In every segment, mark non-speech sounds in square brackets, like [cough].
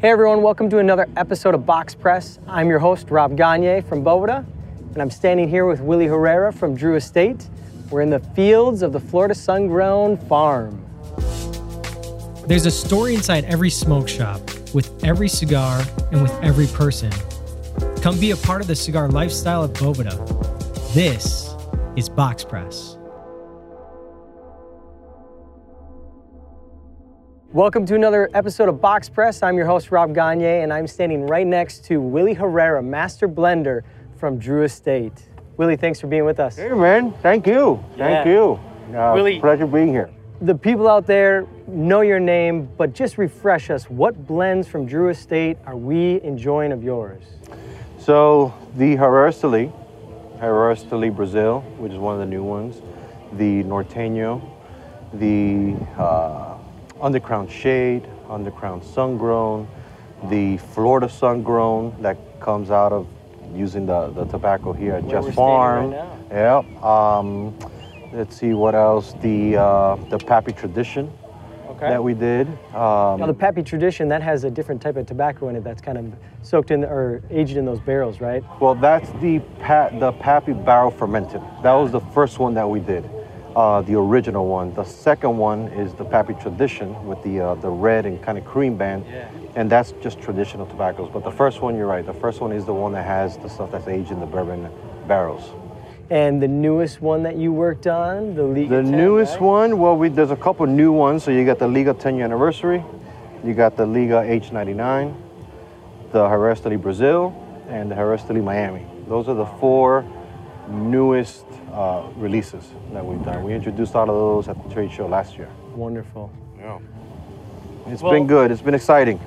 Hey everyone, welcome to another episode of Box Press. I'm your host, Rob Gagne from Boveda, and I'm standing here with Willie Herrera from Drew Estate. We're in the fields of the Florida Sun-Grown Farm. There's a story inside every smoke shop, with every cigar, and with every person. Come be a part of the cigar lifestyle at Boveda. This is Box Press. Welcome to another episode of Box Press. I'm your host, Rob Gagne, and I'm standing right next to Willie Herrera, Master Blender from Drew Estate. Willie, thanks for being with us. Hey man, thank you, thank you. Uh, Willie- pleasure being here. The people out there know your name, but just refresh us. What blends from Drew Estate are we enjoying of yours? So the Herrera Herrera Brazil, which is one of the new ones, the Norteño, the uh, Undercrown Shade, Undercrown Sungrown, the Florida Sungrown that comes out of using the, the tobacco here at Where Just we're Farm. right Yep. Um, let's see what else. The uh, the Pappy Tradition Okay. that we did. Um, now the Pappy tradition that has a different type of tobacco in it that's kind of soaked in or aged in those barrels, right? Well, that's the pa- the Pappy Barrel Fermented. That was the first one that we did, uh, the original one. The second one is the Pappy Tradition with the uh, the red and kind of cream band, and that's just traditional tobaccos. But the first one, you're right. The first one is the one that has the stuff that's aged in the bourbon barrels. And the newest one that you worked on, the Liga The 10, newest right? one, well, we, there's a couple new ones. So you got the Liga 10 year anniversary, you got the Liga H99, the Herrera Brazil, and the Herrera Miami. Those are the four newest uh, releases that we've done. We introduced all of those at the trade show last year. Wonderful. Yeah. It's Well- been good. It's been exciting.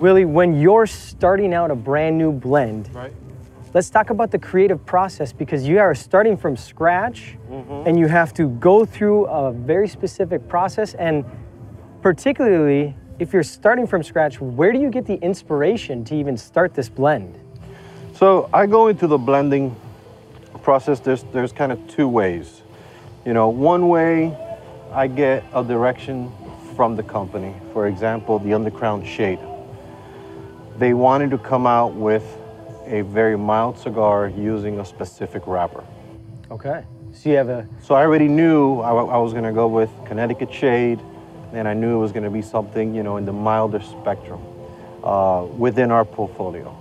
Willie, when you're starting out a brand new blend, Right. let's talk about the creative process because you are starting from scratch Mm-hmm. and you have to go through a very specific process. And particularly if you're starting from scratch, where do you get the inspiration to even start this blend? So I go into the blending process. There's there's kind of two ways. You know, one way I get a direction from the company. For example, the Undercrown Shade. They wanted to come out with a very mild cigar using a specific wrapper. Okay. So you have a So I already knew I, I was going to go with Connecticut Shade, and I knew it was going to be something, you know, in the milder spectrum uh, within our portfolio.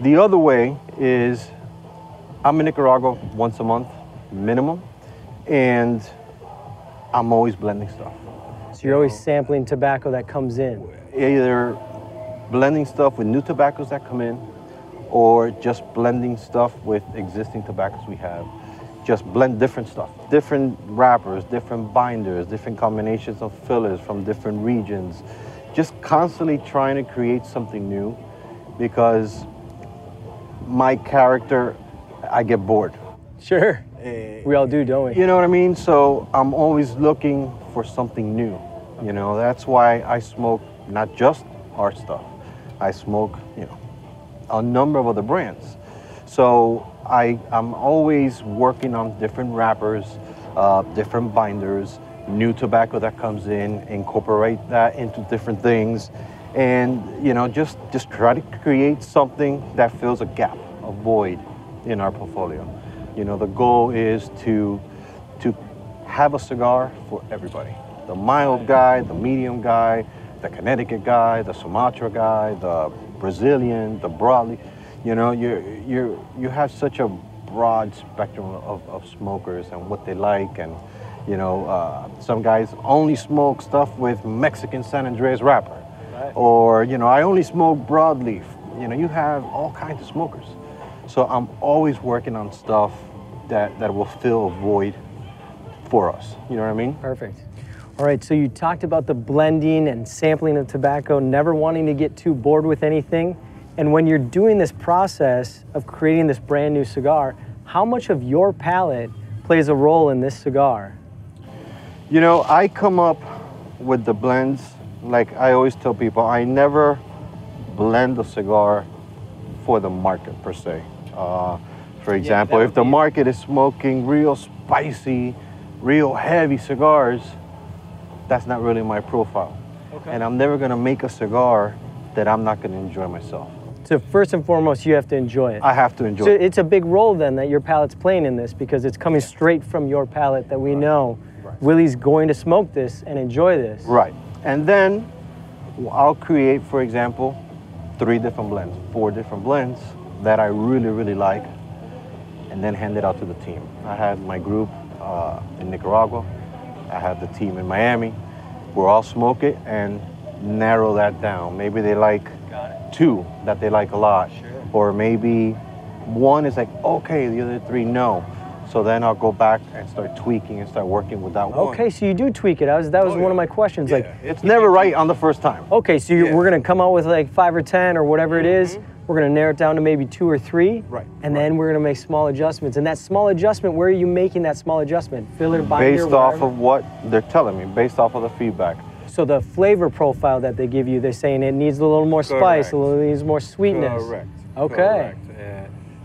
The other way is I'm in Nicaragua once a month, minimum, and I'm always blending stuff. so you're always sampling tobacco that comes in. Either blending stuff with new tobaccos that come in, or just blending stuff with existing tobaccos we have. Just blend different stuff, different wrappers, different binders, different combinations of fillers from different regions. Just constantly trying to create something new because my character, I get bored. Sure. We all do, don't we? You know what I mean? So I'm always looking for something new. You know, that's why I smoke not just our stuff. I smoke, you know, a number of other brands. So I, I'm always working on different wrappers, uh, different binders, new tobacco that comes in, incorporate that into different things, and you know, just just try to create something that fills a gap, a void in our portfolio. You know, the goal is to to have a cigar for everybody. The mild guy, the medium guy, the Connecticut guy, the Sumatra guy, the Brazilian, the broadly. You know, you you you have such a broad spectrum of, of smokers and what they like, and you know, uh, some guys only smoke stuff with Mexican San Andres wrapper, right. or you know, I only smoke broadleaf. You know, you have all kinds of smokers. So I'm always working on stuff that, that will fill a void for us. You know what I mean? Perfect. All right, so you talked about the blending and sampling of tobacco, never wanting to get too bored with anything. And when you're doing this process of creating this brand new cigar, how much of your palate plays a role in this cigar? You know, I come up with the blends, like I always tell people, I never blend a cigar for the market per se. Uh, for example, that if the market is smoking real spicy, real heavy cigars, that's not really my profile. Okay. And I'm never gonna make a cigar that I'm not going to enjoy myself. So first and foremost, you have to enjoy it. I have to enjoy so it. it's a big role then that your palate's playing in this because it's coming straight from your palate that we know Willie's going to smoke this and enjoy this. Right. And then I'll create, for example, three different blends, four different blends that I really, really like, and then hand it out to the team. I had my group uh, in Nicaragua, I had the team in Miami. We'll all smoke it and narrow that down. Maybe they like two that they like a lot, or maybe one is like, okay, the other three, no. So then I'll go back and start tweaking and start working with that one. Okay, so you do tweak it. I was, that was Oh, one yeah. of my questions. Like, It's never right on the first time. okay, so Yeah. we're gonna come out with like five or ten or whatever it is. Mm-hmm. We're gonna narrow it down to maybe two or three. Right, And then we're gonna make small adjustments. And that small adjustment, where are you making that small adjustment? Filler, binder, based off whatever? of what they're telling me, based off of the feedback. So the flavor profile that they give you, they're saying it needs a little more spice, Correct. a little needs more sweetness. Correct. Okay. Correct.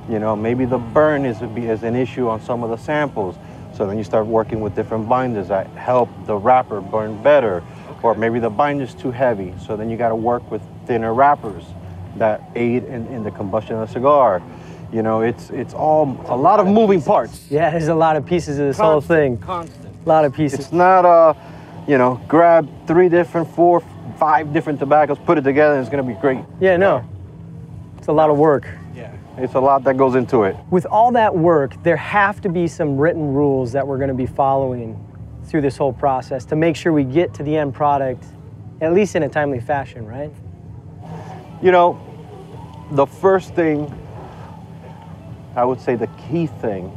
And, you know, maybe the burn is, is an issue on some of the samples. So then you start working with different binders that help the wrapper burn better. Or maybe the binder's too heavy. So then you got to work with thinner wrappers that aid in, in the combustion of the cigar. You know, it's it's all a lot of moving parts. Yeah, there's a lot of pieces of this whole thing. Constant. A lot of pieces. It's not uh, you know, grab three different, four, five different tobaccos, put it together, and it's gonna be great. yeah, no. It's a lot of work. It's a lot that goes into it. With all that work, there have to be some written rules that we're going to be following through this whole process to make sure we get to the end product at least in a timely fashion, right? You know, the first thing, I would say the key thing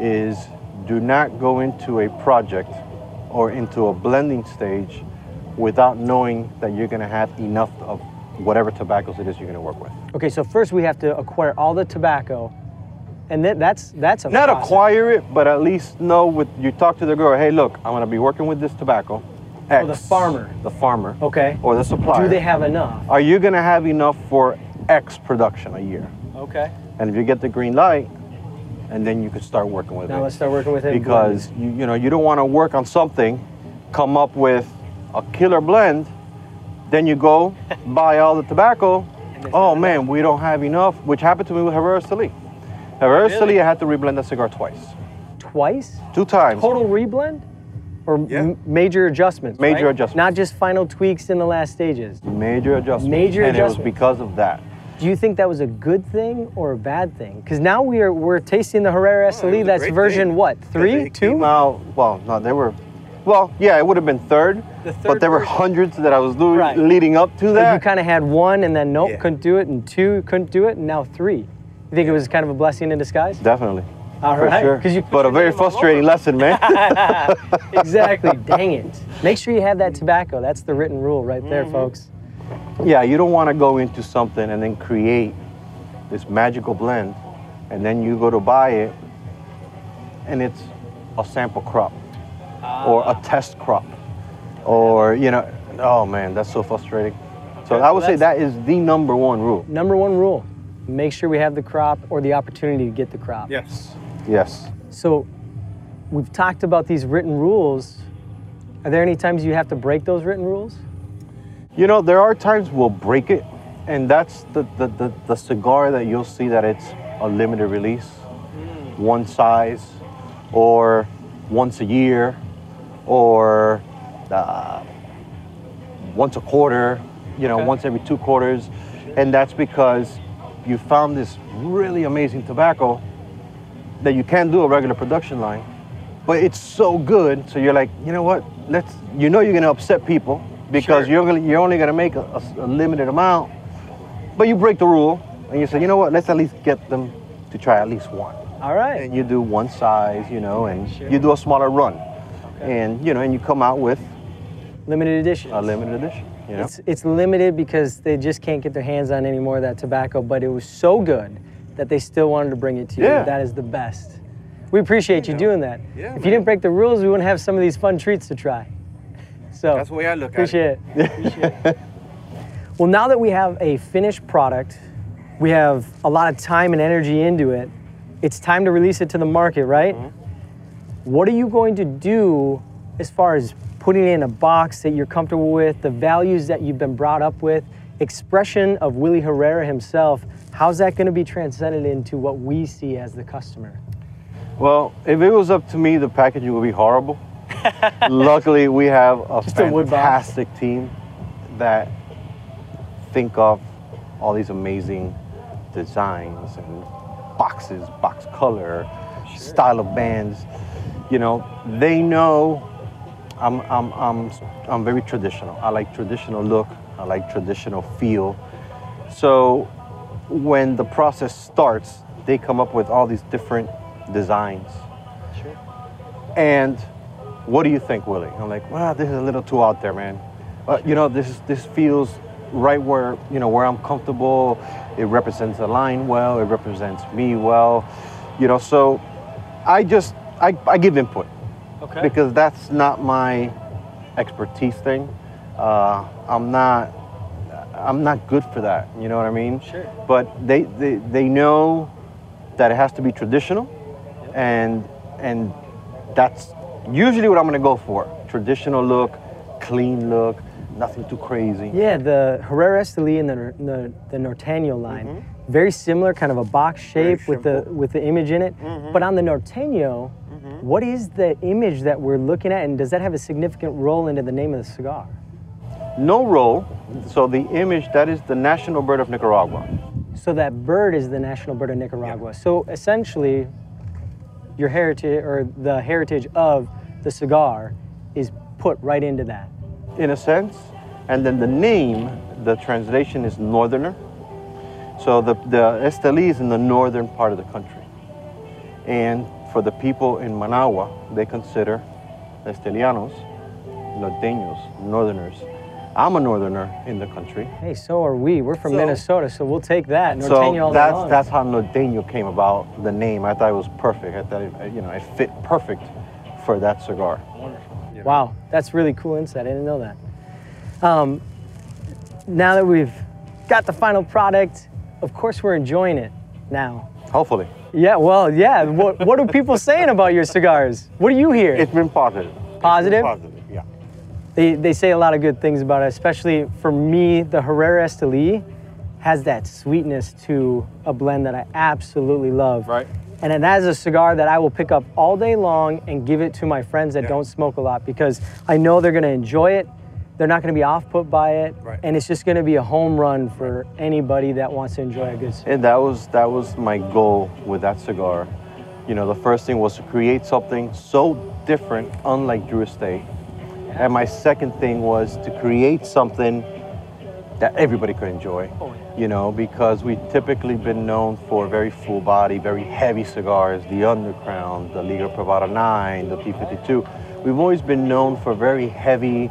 is do not go into a project or into a blending stage without knowing that you're gonna have enough of whatever tobaccos it is you're gonna work with. Okay, so first we have to acquire all the tobacco, and then that's that's a Not process. acquire it, but at least know with you talk to the girl, hey look, I'm gonna be working with this tobacco. X, Oh, the farmer. The farmer. Okay. Or the supplier. Do they have enough? Are you gonna have enough for X production a year? Okay. And if you get the green light, and then you could start working with Now it. let's start working with it. because you, you know you don't want to work on something, come up with a killer blend, then you go [laughs] buy all the tobacco. Oh man, we don't have enough, which happened to me with Herrera Esteli. Herrera Esteli, I had to reblend the cigar twice, twice. two times. Total reblend, or Yeah. m- major adjustments. Major right? adjustments. Not just final tweaks in the last stages. Major adjustments. Major and adjustments. And it was because of that. Do you think that was a good thing or a bad thing? Because now we are we're tasting the Herrera Oh, it Esteli. was a That's version thing. what? Three, two? came well, no, they were, well, yeah, it would have been third, The third but there were hundreds that I was doing Right. leading up to So that. you kind of had one, and then nope, Yeah. couldn't do it, and two, couldn't do it, and now three. You think it was kind of a blessing in disguise? Definitely. All For right, sure. 'cause you but a very frustrating lesson, man. [laughs] [laughs] exactly. Dang it. Make sure you have that tobacco. That's the written rule right there, Mm-hmm. folks. yeah, you don't want to go into something and then create this magical blend, and then you go to buy it, and it's a sample crop or a test crop, or you know, oh man, that's so frustrating. So I would say that is the number one rule. Number one rule: make sure we have the crop or the opportunity to get the crop. Yes. Yes. So, we've talked about these written rules. Are there any times you have to break those written rules? You know, there are times we'll break it, and that's the, the, the, the cigar that you'll see that it's a limited release, mm. one size, or once a year, or uh, once a quarter, you know, Okay. once every two quarters. And that's because you found this really amazing tobacco that you can't do a regular production line, but it's so good. So you're like, you know what? Let's. You know you're gonna upset people because Sure. you're gonna, you're only gonna make a, a- a limited amount, but you break the rule and you say, you know what? Let's at least get them to try at least one. All right. And you do one size, you know, and Sure. you do a smaller run, and you know, and you come out with Limited edition. a limited edition. You know. It's, it's limited because they just can't get their hands on any more of that tobacco, but it was so good that they still wanted to bring it to you. Yeah. That is the best. We appreciate you know. doing that. Yeah, if you didn't break the rules, we wouldn't have some of these fun treats to try. So That's the way I look at appreciate it. [laughs] Appreciate it. Well, now that we have a finished product, we have a lot of time and energy into it. It's time to release it to the market, right? Mm-hmm. What are you going to do as far as putting it in a box that you're comfortable with, the values that you've been brought up with, expression of Willie Herrera himself, how's that going to be transcended into what we see as the customer? Well, if it was up to me, the packaging would be horrible. [laughs] Luckily, we have a Just a fantastic team that think of all these amazing designs and boxes, box color, style of bands. You know, they know I'm, I'm, I'm, I'm very traditional. I like traditional look. I like traditional feel. So when the process starts, they come up with all these different designs. Sure. And what do you think, Willie? I'm like, wow, this is a little too out there, man. Uh, you know, this is, this feels right where you know where I'm comfortable. It represents the line well. It represents me well. You know, so I just I, I give input Okay. because that's not my expertise thing. Uh, I'm not I'm not good for that. You know what I mean? Sure. But they, they they know that it has to be traditional, and and that's usually what I'm gonna go for. Traditional look, clean look, nothing too crazy. Yeah, the Herrera Esteli and the, the, the Norteño line, very similar, kind of a box shape with the with the image in it. But on the Norteño, Mm-hmm. what is the image that we're looking at, and does that have a significant role into the name of the cigar? No role. So the image that is the national bird of Nicaragua. So that bird is the national bird of Nicaragua. So essentially, your heritage or the heritage of the cigar is put right into that. in a sense. And then the name, the translation is northerner. So the, the Esteli is in the northern part of the country. And for the people in Managua, they consider Estelianos, Norteños, northerners. I'm a northerner in the country. Hey, so are we. We're from So- Minnesota, so we'll take that. Norteño So that's, that's how Norteño came about, the name. I thought it was perfect. I thought it, you know, it fit perfect for that cigar. Wonderful. Wow, that's really cool insight. I didn't know that. Um, now that we've got the final product, of course we're enjoying it now. Hopefully. Yeah, well, yeah. What, what are people saying about your cigars? What do you hear? It's been positive. It's been Positive? positive, yeah. They, they say a lot of good things about it, especially for me, the Herrera Esteli has that sweetness to a blend that I absolutely love. Right. And it has a cigar that I will pick up all day long and give it to my friends that Yeah. don't smoke a lot because I know they're gonna enjoy it. They're not gonna be off put by it. Right. And it's just gonna be a home run for anybody that wants to enjoy a good cigar. And that was that was my goal with that cigar. You know, the first thing was to create something so different, unlike Drew Estate. And my second thing was to create something that everybody could enjoy. Oh, you know, because we've typically been known for very full body, very heavy cigars, the Undercrown, the Liga Privada 9, the T52. We've always been known for very heavy,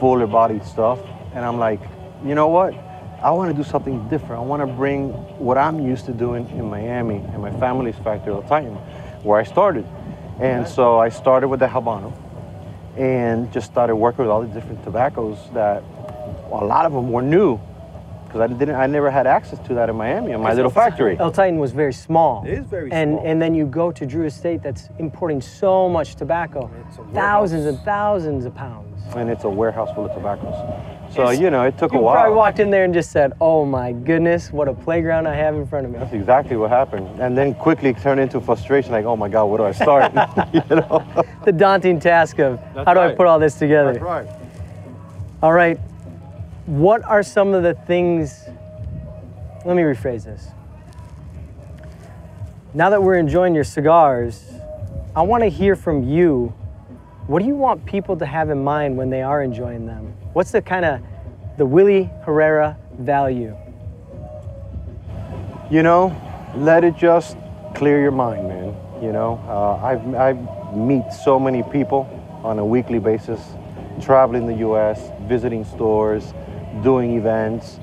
fuller bodied stuff. And I'm like, you know what? I want to do something different. I want to bring what I'm used to doing in Miami and my family's factory El Titan, where I started. And so I started with the Habano and just started working with all the different tobaccos that a lot of them were new because I didn't, I never had access to that in Miami in my little factory. El Titan was very small. It is very and, small. And then you go to Drew Estate that's importing so much tobacco, thousands and thousands of pounds. And it's a warehouse full of tobaccos. So, you know, it took a while. You probably walked in there and just said, "Oh my goodness, what a playground I have in front of me." That's exactly what happened. And then quickly turned into frustration like, oh my God, where do I start? [laughs] you know? [laughs] The daunting task of That's how do I put all this together? right. All right. What are some of the things? Let me rephrase this. Now that we're enjoying your cigars, I want to hear from you. What do you want people to have in mind when they are enjoying them? What's the kind of the Willie Herrera value? You know, let it just clear your mind, man. You know, uh, I've, I meet so many people on a weekly basis, traveling the U.S., visiting stores, doing events,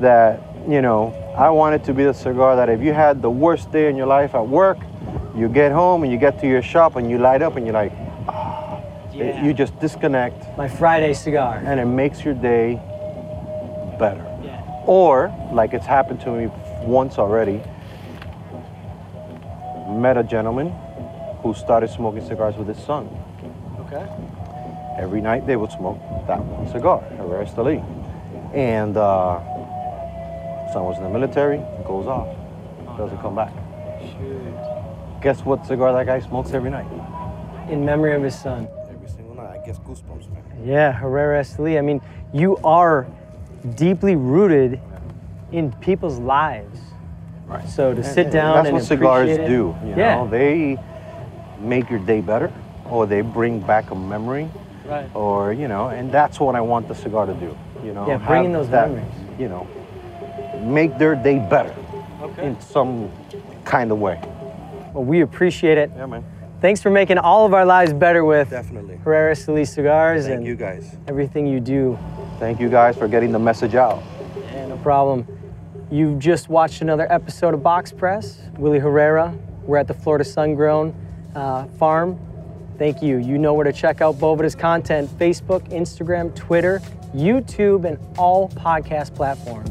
that, you know, I want it to be the cigar that if you had the worst day in your life at work, you get home and you get to your shop and you light up and you're like, ah, Yeah. you just disconnect My Friday cigar. and it makes your day better. Yeah. Or, like it's happened to me once already, met a gentleman who started smoking cigars with his son. Okay. Every night they would smoke that one cigar, Herrera Esteli. And uh, son was in the military, it goes off, doesn't come back. Shoot. Guess what cigar that guy smokes every night? In memory of his son. Every single night. I guess goosebumps, man. Yeah, Herrera Esteli. I mean, you are deeply rooted in people's lives. Right. So to sit down That's and what cigars appreciate it- do. You yeah. know, they make your day better, or they bring back a memory, Right. or you know, and that's what I want the cigar to do. You know, Yeah, bringing those that, memories. You know, make their day better Okay. in some kind of way. Well, we appreciate it. Yeah, man. Thanks for making all of our lives better with Definitely. Herrera Esteli Cigars Thank and you guys. everything you do. Thank you guys for getting the message out. Yeah, no problem. You've just watched another episode of Box Press. Willie Herrera. We're at the Florida Sungrown uh, farm. Thank you. You know where to check out Boveda's content Facebook, Instagram, Twitter, YouTube, and all podcast platforms.